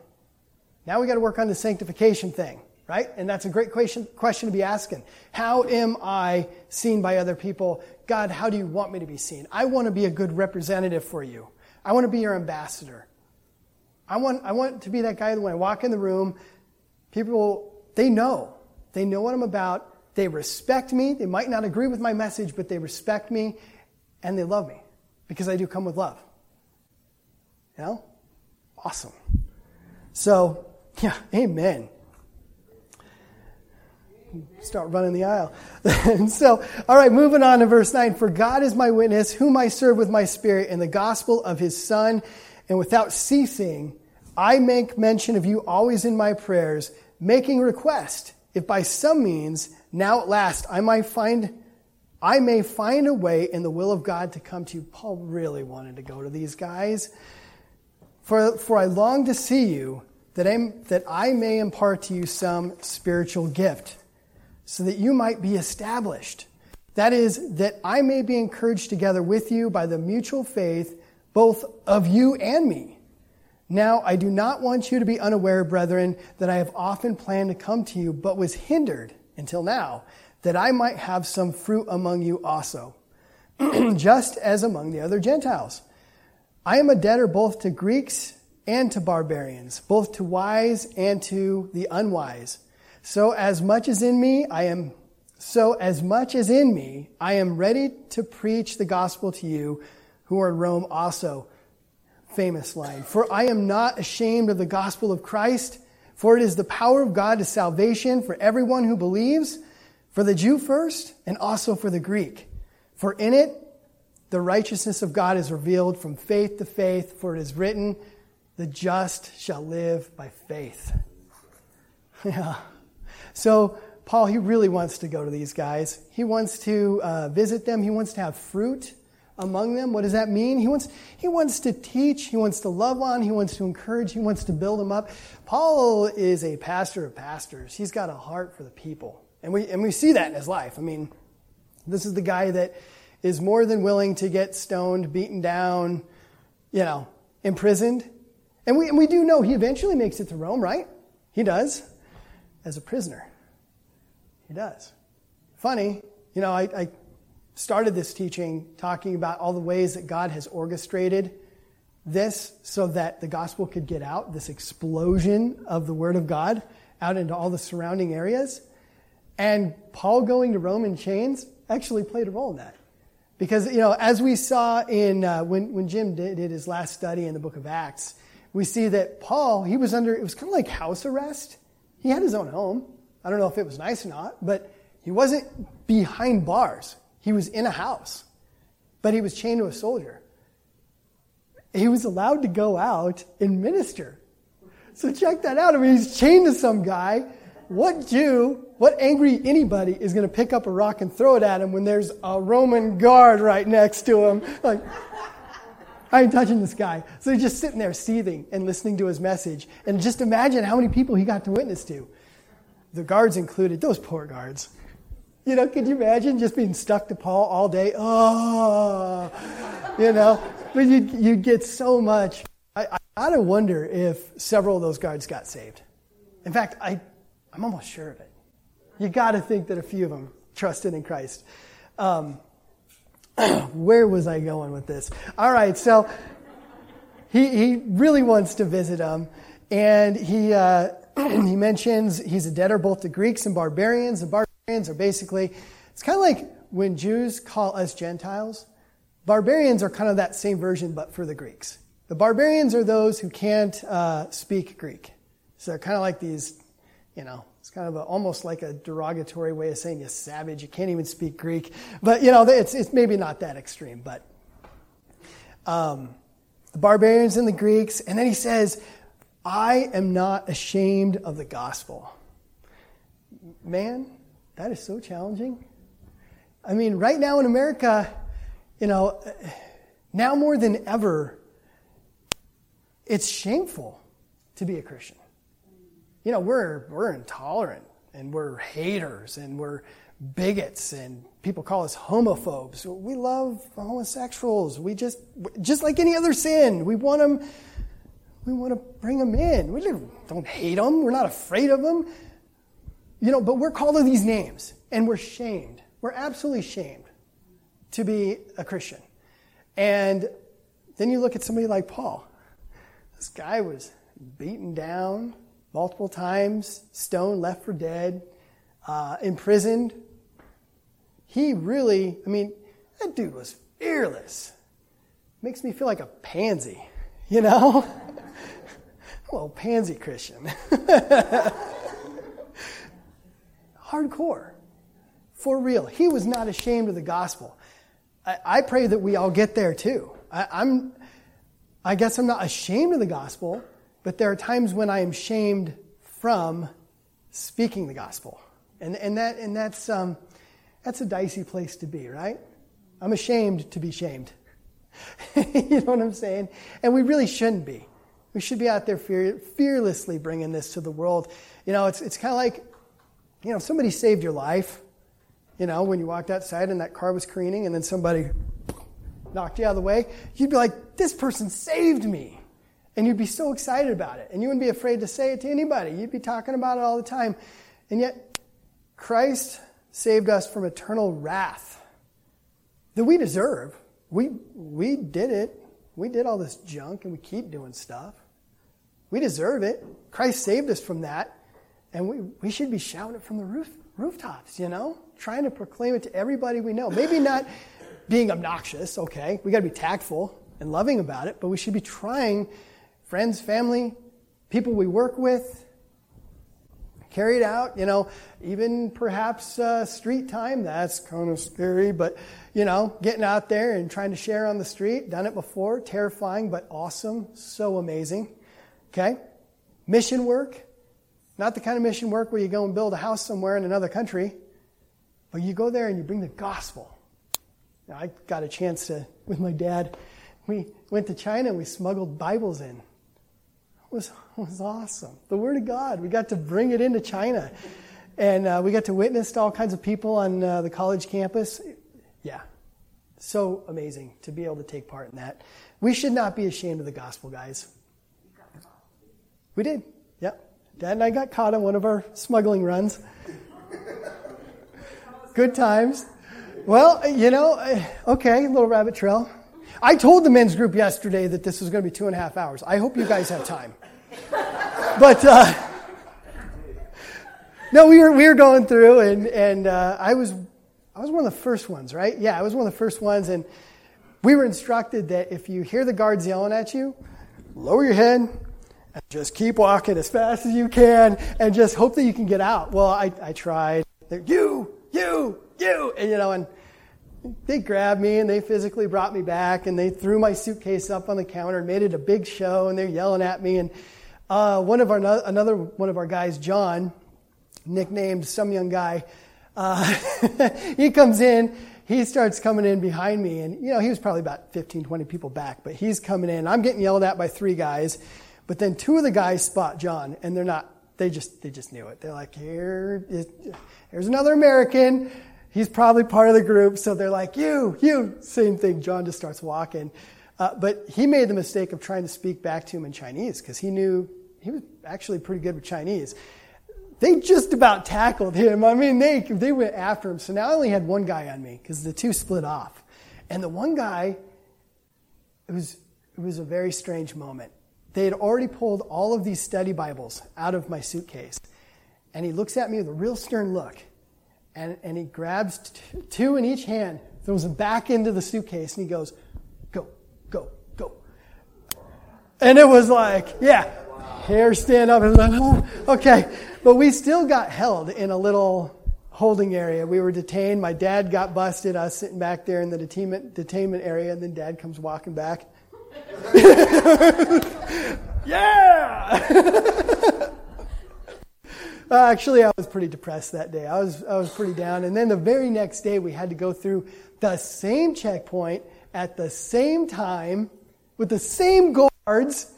Now we got to work on the sanctification thing, right? And that's a great question, question to be asking. How am I seen by other people? God, how do you want me to be seen? I want to be a good representative for you. I want to be your ambassador. I want, I want to be that guy that when I walk in the room, people, they know. They know what I'm about. They respect me. They might not agree with my message, but they respect me and they love me because I do come with love. You know? Awesome. So, yeah, amen. Start running the aisle. so, all right, moving on to verse 9. For God is my witness, whom I serve with my spirit in the gospel of his Son, and without ceasing, I make mention of you always in my prayers, making request, if by some means, now at last, I might find I may find a way in the will of God to come to you. Paul really wanted to go to these guys. For, for I long to see you, that, I, that I may impart to you some spiritual gift, so that you might be established. That is, that I may be encouraged together with you by the mutual faith, both of you and me. Now, I do not want you to be unaware, brethren, that I have often planned to come to you, but was hindered until now that I might have some fruit among you also, just as among the other Gentiles. I am a debtor both to Greeks and to barbarians, both to wise and to the unwise. So as much as in me, I am so as much as in me, I am ready to preach the gospel to you who are in Rome also. Famous line. For I am not ashamed of the gospel of Christ, for it is the power of God to salvation for everyone who believes for the Jew first, and also for the Greek. For in it, the righteousness of God is revealed from faith to faith, for it is written, the just shall live by faith. yeah. So, Paul, he really wants to go to these guys. He wants to uh, visit them. He wants to have fruit among them. What does that mean? He wants, he wants to teach. He wants to love on. He wants to encourage. He wants to build them up. Paul is a pastor of pastors. He's got a heart for the people. And we, and we see that in his life. I mean, this is the guy that is more than willing to get stoned, beaten down, you know, imprisoned. And we, and we do know he eventually makes it to Rome, right? He does, as a prisoner. He does. Funny, you know, I, I started this teaching talking about all the ways that God has orchestrated this so that the gospel could get out, this explosion of the Word of God out into all the surrounding areas. And Paul going to Rome in chains actually played a role in that. Because, you know, as we saw in, uh, when, when Jim did, did his last study in the book of Acts, we see that Paul, he was under, it was kind of like house arrest. He had his own home. I don't know if it was nice or not, but he wasn't behind bars. He was in a house, but he was chained to a soldier. He was allowed to go out and minister. So check that out. I mean, he's chained to some guy what Jew, what angry anybody is going to pick up a rock and throw it at him when there's a Roman guard right next to him? Like, I ain't touching this guy. So he's just sitting there seething and listening to his message. And just imagine how many people he got to witness to. The guards included, those poor guards. You know, could you imagine just being stuck to Paul all day? Oh, you know, but you'd, you'd get so much. I, I gotta wonder if several of those guards got saved. In fact, I I'm almost sure of it. You got to think that a few of them trusted in Christ. Um, where was I going with this? All right, so he, he really wants to visit them, and he, uh, he mentions he's a debtor both to Greeks and barbarians. The barbarians are basically, it's kind of like when Jews call us Gentiles, barbarians are kind of that same version, but for the Greeks. The barbarians are those who can't uh, speak Greek. So they're kind of like these you know, it's kind of a, almost like a derogatory way of saying you're savage. You can't even speak Greek. But, you know, it's, it's maybe not that extreme. But um, the barbarians and the Greeks. And then he says, I am not ashamed of the gospel. Man, that is so challenging. I mean, right now in America, you know, now more than ever, it's shameful to be a Christian you know, we're, we're intolerant and we're haters and we're bigots and people call us homophobes. We love homosexuals. We just, just like any other sin, we want them, We want to bring them in. We don't hate them. We're not afraid of them. You know, but we're called to these names and we're shamed. We're absolutely shamed to be a Christian. And then you look at somebody like Paul. This guy was beaten down multiple times, stoned, left for dead, uh, imprisoned. He really, I mean, that dude was fearless. Makes me feel like a pansy, you know? well, pansy Christian. Hardcore. For real. He was not ashamed of the gospel. I, I pray that we all get there too. I, I'm, I guess I'm not ashamed of the gospel, but there are times when I am shamed from speaking the gospel. And, and, that, and that's, um, that's a dicey place to be, right? I'm ashamed to be shamed. you know what I'm saying? And we really shouldn't be. We should be out there fear, fearlessly bringing this to the world. You know, it's, it's kind of like, you know, somebody saved your life, you know, when you walked outside and that car was careening and then somebody knocked you out of the way, you'd be like, this person saved me. And you'd be so excited about it. And you wouldn't be afraid to say it to anybody. You'd be talking about it all the time. And yet, Christ saved us from eternal wrath that we deserve. We, we did it. We did all this junk and we keep doing stuff. We deserve it. Christ saved us from that. And we, we should be shouting it from the roof, rooftops, you know? Trying to proclaim it to everybody we know. Maybe not being obnoxious, okay? We got to be tactful and loving about it, but we should be trying friends, family, people we work with, carry it out, you know, even perhaps uh, street time. That's kind of scary, but, you know, getting out there and trying to share on the street. Done it before. Terrifying, but awesome. So amazing. Okay? Mission work. Not the kind of mission work where you go and build a house somewhere in another country, but you go there and you bring the gospel. Now, I got a chance to, with my dad, we went to China and we smuggled Bibles in. It was, it was awesome. The Word of God. We got to bring it into China. And uh, we got to witness to all kinds of people on uh, the college campus. Yeah, so amazing to be able to take part in that. We should not be ashamed of the gospel, guys. We did. Dad and I got caught on one of our smuggling runs. Good times. Well, you know, eh, okay, little rabbit trail. I told the men's group yesterday that this was going to be two and a half hours. I hope you guys have time. But uh, no, we were we were going through, and and uh, I was I was one of the first ones, right? Yeah, I was one of the first ones, and we were instructed that if you hear the guards yelling at you, lower your head just keep walking as fast as you can, and just hope that you can get out. Well, I I tried. You you you and you know and they grabbed me and they physically brought me back and they threw my suitcase up on the counter and made it a big show and they're yelling at me and uh, one of our another one of our guys john nicknamed some young guy uh, he comes in he starts coming in behind me and you know he was probably about 15 20 people back but he's coming in i'm getting yelled at by three guys but then two of the guys spot john and they're not they just they just knew it they're like here is, here's another american he's probably part of the group. So they're like, you, you. Same thing. John just starts walking. Uh, but he made the mistake of trying to speak back to him in Chinese because he knew he was actually pretty good with Chinese. They just about tackled him. I mean, they, they went after him. So now I only had one guy on me because the two split off. And the one guy, it was, it was a very strange moment. They had already pulled all of these study Bibles out of my suitcase. And he looks at me with a real stern look and, and he grabs t- two in each hand, throws them back into the suitcase, and he goes, Go, go, go. And it was like, yeah, hair stand up. And I'm like, oh, okay. But we still got held in a little holding area. We were detained. My dad got busted. I was sitting back there in the detainment, detainment area, and then dad comes walking back. yeah! Uh, actually, I was pretty depressed that day. I was, I was pretty down. And then the very next day, we had to go through the same checkpoint at the same time with the same guards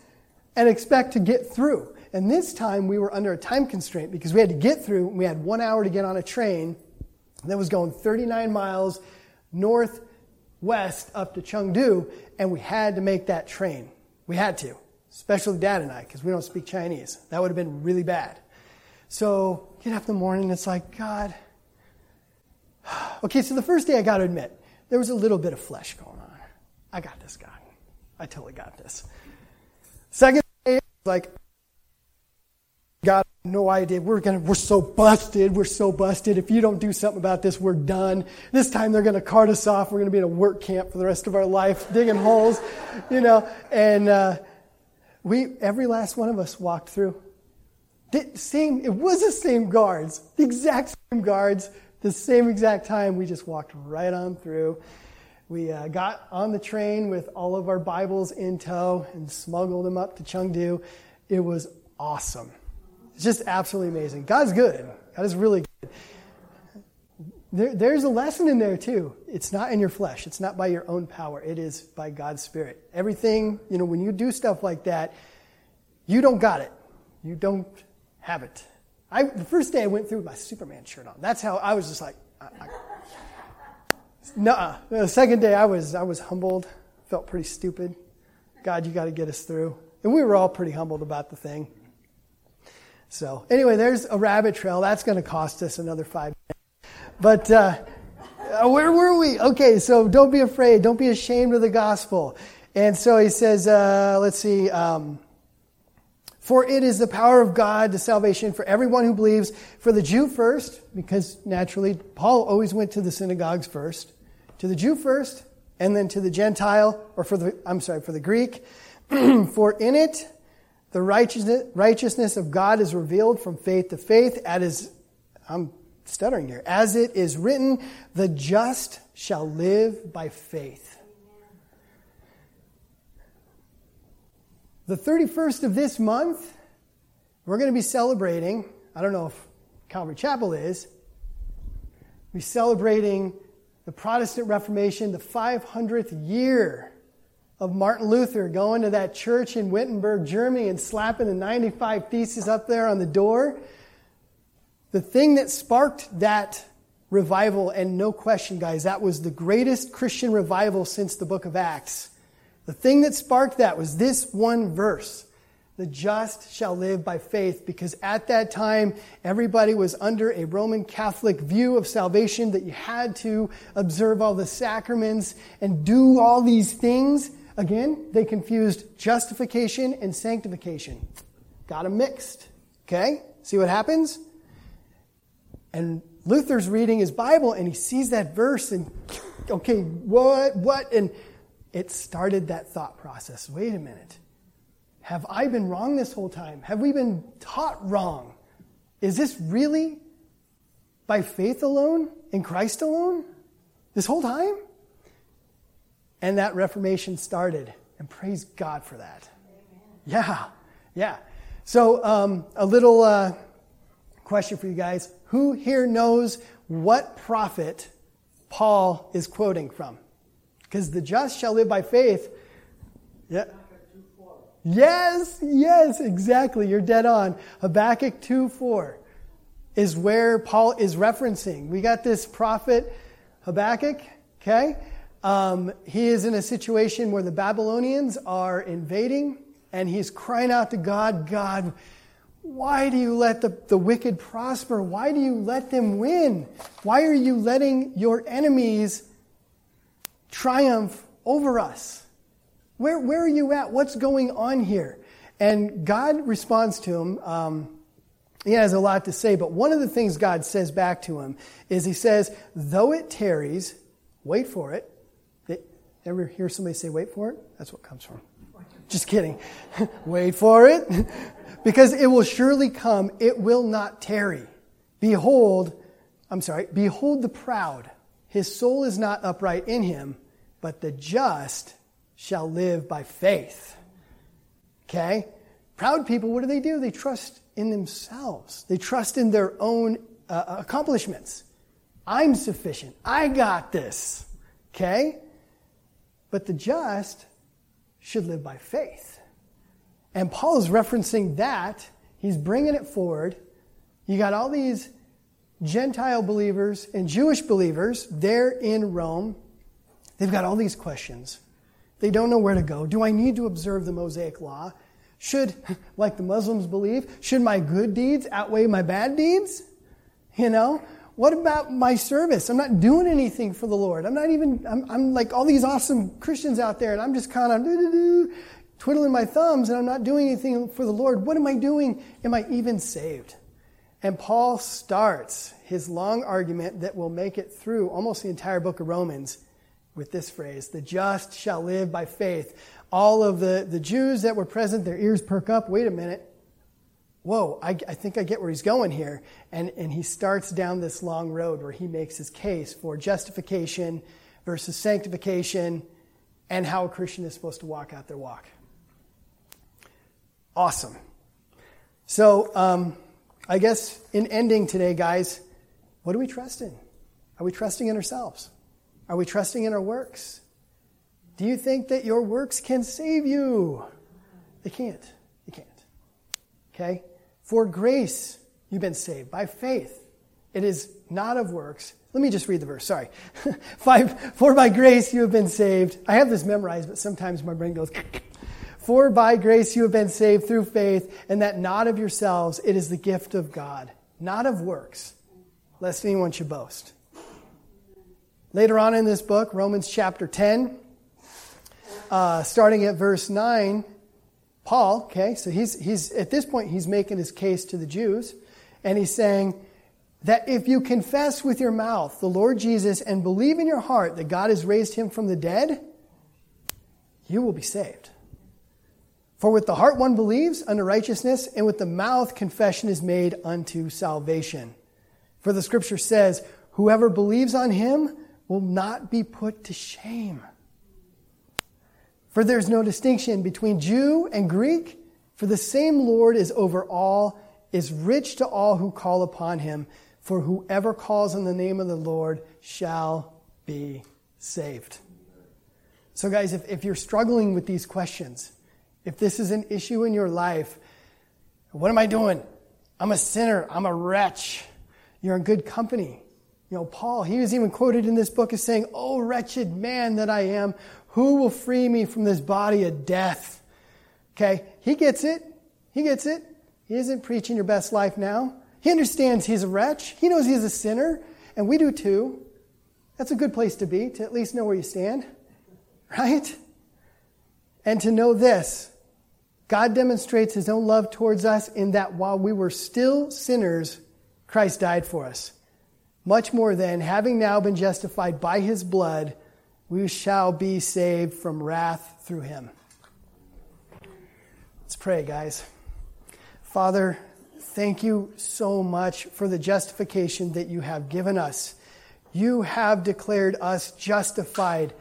and expect to get through. And this time, we were under a time constraint because we had to get through. We had one hour to get on a train that was going 39 miles northwest up to Chengdu, and we had to make that train. We had to. especially dad and I, because we don't speak Chinese. That would have been really bad. So get up in the morning, it's like, God. Okay, so the first day I got to admit, there was a little bit of flesh going on. I got this, God. I totally got this. Second day, like, God, no idea. We're gonna, we're so busted. We're so busted. If you don't do something about this, we're done. This time they're gonna cart us off. We're gonna be in a work camp for the rest of our life, digging holes, you know. And uh, we, every last one of us, walked through. The same. It was the same guards, the exact same guards, the same exact time. We just walked right on through. We uh, got on the train with all of our Bibles in tow and smuggled them up to Chengdu. It was awesome. It's just absolutely amazing. God's good. God is really good. There, there's a lesson in there too. It's not in your flesh. It's not by your own power. It is by God's Spirit. Everything, you know, when you do stuff like that, you don't got it. You don't have it. I, the first day I went through with my Superman shirt on. That's how I was just like, I, I, no. The second day I was, I was humbled, felt pretty stupid. God, you got to get us through. And we were all pretty humbled about the thing. So anyway, there's a rabbit trail. That's going to cost us another five minutes. But uh, uh, where were we? Okay, so don't be afraid. Don't be ashamed of the gospel. And so he says, uh, let's see. Um, for it is the power of God to salvation for everyone who believes, for the Jew first, because naturally Paul always went to the synagogues first, to the Jew first, and then to the Gentile, or for the, I'm sorry, for the Greek. for in it the righteousness, of God is revealed from faith to faith, as I'm stuttering here, as it is written, the just shall live by faith. The 31st of this month, we're going to be celebrating, I don't know if Calvary Chapel is, we're celebrating the Protestant Reformation, the 500th year of Martin Luther going to that church in Wittenberg, Germany, and slapping the 95 Theses up there on the door. The thing that sparked that revival, and no question, guys, that was the greatest Christian revival since the book of Acts the thing that sparked that was this one verse. The just shall live by faith, because at that time, everybody was under a Roman Catholic view of salvation that you had to observe all the sacraments and do all these things. Again, they confused justification and sanctification. Got them mixed. Okay? See what happens? And Luther's reading his Bible and he sees that verse and, okay, what, what? And it started that thought process. Wait a minute. Have I been wrong this whole time? Have we been taught wrong? Is this really by faith alone, in Christ alone, this whole time? And that Reformation started. And praise God for that. Yeah, yeah. So, um, a little uh, question for you guys. Who here knows what prophet Paul is quoting from? Because the just shall live by faith. Yeah. Yes, yes, exactly. You're dead on. Habakkuk 2 4 is where Paul is referencing. We got this prophet, Habakkuk, okay? Um, he is in a situation where the Babylonians are invading, and he's crying out to God, God, why do you let the, the wicked prosper? Why do you let them win? Why are you letting your enemies triumph over us? Where, where are you at? What's going on here? And God responds to him. Um, he has a lot to say, but one of the things God says back to him is He says, Though it tarries, wait for it. Ever hear somebody say, Wait for it? That's what comes from. Just kidding. wait for it. because it will surely come, it will not tarry. Behold, I'm sorry, behold the proud. His soul is not upright in him but the just shall live by faith. Okay? Proud people, what do they do? They trust in themselves, they trust in their own uh, accomplishments. I'm sufficient. I got this. Okay? But the just should live by faith. And Paul is referencing that. He's bringing it forward. You got all these Gentile believers and Jewish believers there in Rome They've got all these questions. They don't know where to go. Do I need to observe the Mosaic law? Should, like the Muslims believe, should my good deeds outweigh my bad deeds? You know? What about my service? I'm not doing anything for the Lord. I'm not even, I'm, I'm like all these awesome Christians out there, and I'm just kind of twiddling my thumbs, and I'm not doing anything for the Lord. What am I doing? Am I even saved? And Paul starts his long argument that will make it through almost the entire book of Romans with this phrase The just shall live by faith. All of the, the Jews that were present, their ears perk up. Wait a minute whoa, I, I, think I get where he's going here. And, and he starts down this long road where he makes his case for justification versus sanctification and how a Christian is supposed to walk out their walk. Awesome. So, um, I guess in ending today, guys, what do we trust in? Are we trusting in ourselves? Are we trusting in our works? Do you think that your works can save you? They can't. They can't. Okay? For grace you've been saved by faith. It is not of works. Let me just read the verse. Sorry. Five, for by grace you have been saved. I have this memorized, but sometimes my brain goes. For by grace you have been saved through faith, and that not of yourselves, it is the gift of God, not of works, lest anyone should boast. Later on in this book, Romans chapter 10, uh, starting at verse 9, Paul, okay, so he's, he's, at this point, he's making his case to the Jews, and he's saying that if you confess with your mouth the Lord Jesus and believe in your heart that God has raised him from the dead, you will be saved. For with the heart one believes unto righteousness, and with the mouth confession is made unto salvation. For the scripture says, Whoever believes on him will not be put to shame. For there's no distinction between Jew and Greek, for the same Lord is over all, is rich to all who call upon him. For whoever calls on the name of the Lord shall be saved. So, guys, if, if you're struggling with these questions, if this is an issue in your life, what am I doing? I'm a sinner. I'm a wretch. You're in good company. You know, Paul, he was even quoted in this book as saying, Oh, wretched man that I am, who will free me from this body of death? Okay, he gets it. He gets it. He isn't preaching your best life now. He understands he's a wretch. He knows he's a sinner, and we do too. That's a good place to be, to at least know where you stand, right? And to know this God demonstrates his own love towards us in that while we were still sinners, Christ died for us. Much more than, having now been justified by his blood, we shall be saved from wrath through him. Let's pray, guys. Father, thank you so much for the justification that you have given us. You have declared us justified.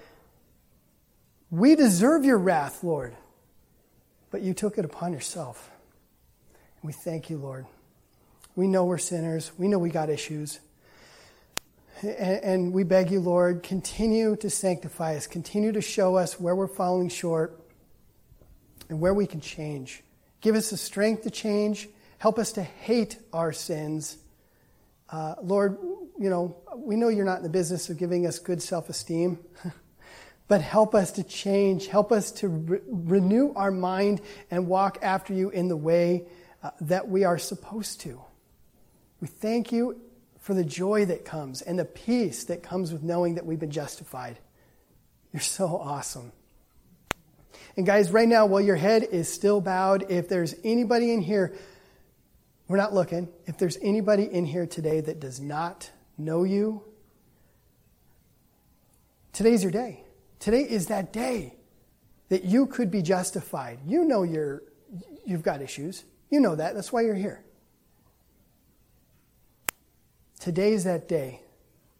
We deserve your wrath, Lord, but you took it upon yourself. We thank you, Lord. We know we're sinners. We know we got issues. And we beg you, Lord, continue to sanctify us, continue to show us where we're falling short and where we can change. Give us the strength to change. Help us to hate our sins. Uh, Lord, you know, we know you're not in the business of giving us good self esteem, but help us to change. Help us to re- renew our mind and walk after you in the way uh, that we are supposed to. We thank you for the joy that comes and the peace that comes with knowing that we've been justified. You're so awesome. And guys, right now, while your head is still bowed, if there's anybody in here, we're not looking, if there's anybody in here today that does not know you, today's your day. Today is that day that you could be justified. You know you're, you've got issues. You know that. That's why you're here. Today's that day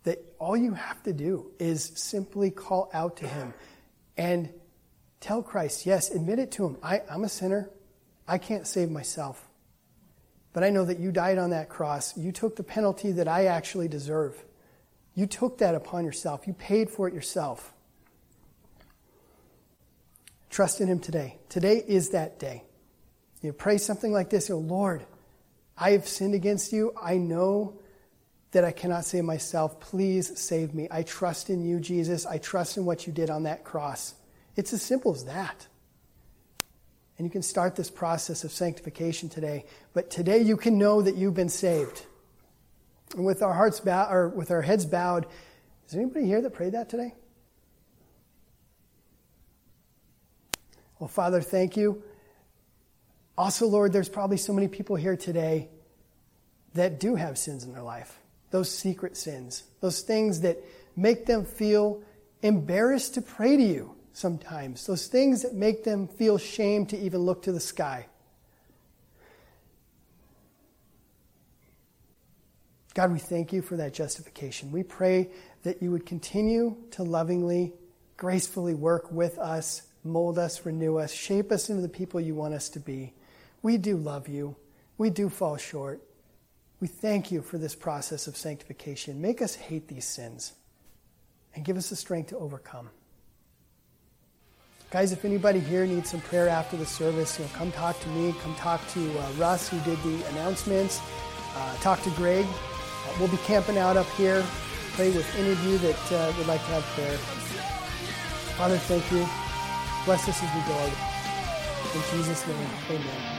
that all you have to do is simply call out to Him and tell Christ, yes, admit it to Him. I, I'm a sinner. I can't save myself. But I know that you died on that cross. You took the penalty that I actually deserve. You took that upon yourself. You paid for it yourself. Trust in Him today. Today is that day. You pray something like this, oh Lord, I have sinned against you. I know that I cannot save myself. Please save me. I trust in you, Jesus. I trust in what you did on that cross. It's as simple as that. And you can start this process of sanctification today. But today you can know that you've been saved. And with our hearts bowed, or with our heads bowed, is anybody here that prayed that today? Well, Father, thank you. Also, Lord, there's probably so many people here today that do have sins in their life. Those secret sins, those things that make them feel embarrassed to pray to you sometimes, those things that make them feel shame to even look to the sky. God, we thank you for that justification. We pray that you would continue to lovingly, gracefully work with us, mold us, renew us, shape us into the people you want us to be. We do love you. We do fall short. We thank you for this process of sanctification. Make us hate these sins and give us the strength to overcome. Guys, if anybody here needs some prayer after the service, you know, come talk to me. Come talk to uh, Russ, who did the announcements. Uh, talk to Greg. Uh, we'll be camping out up here. Pray with any of you that uh, would like to have prayer. Father, thank you. Bless us as we go. In Jesus' name, amen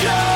show.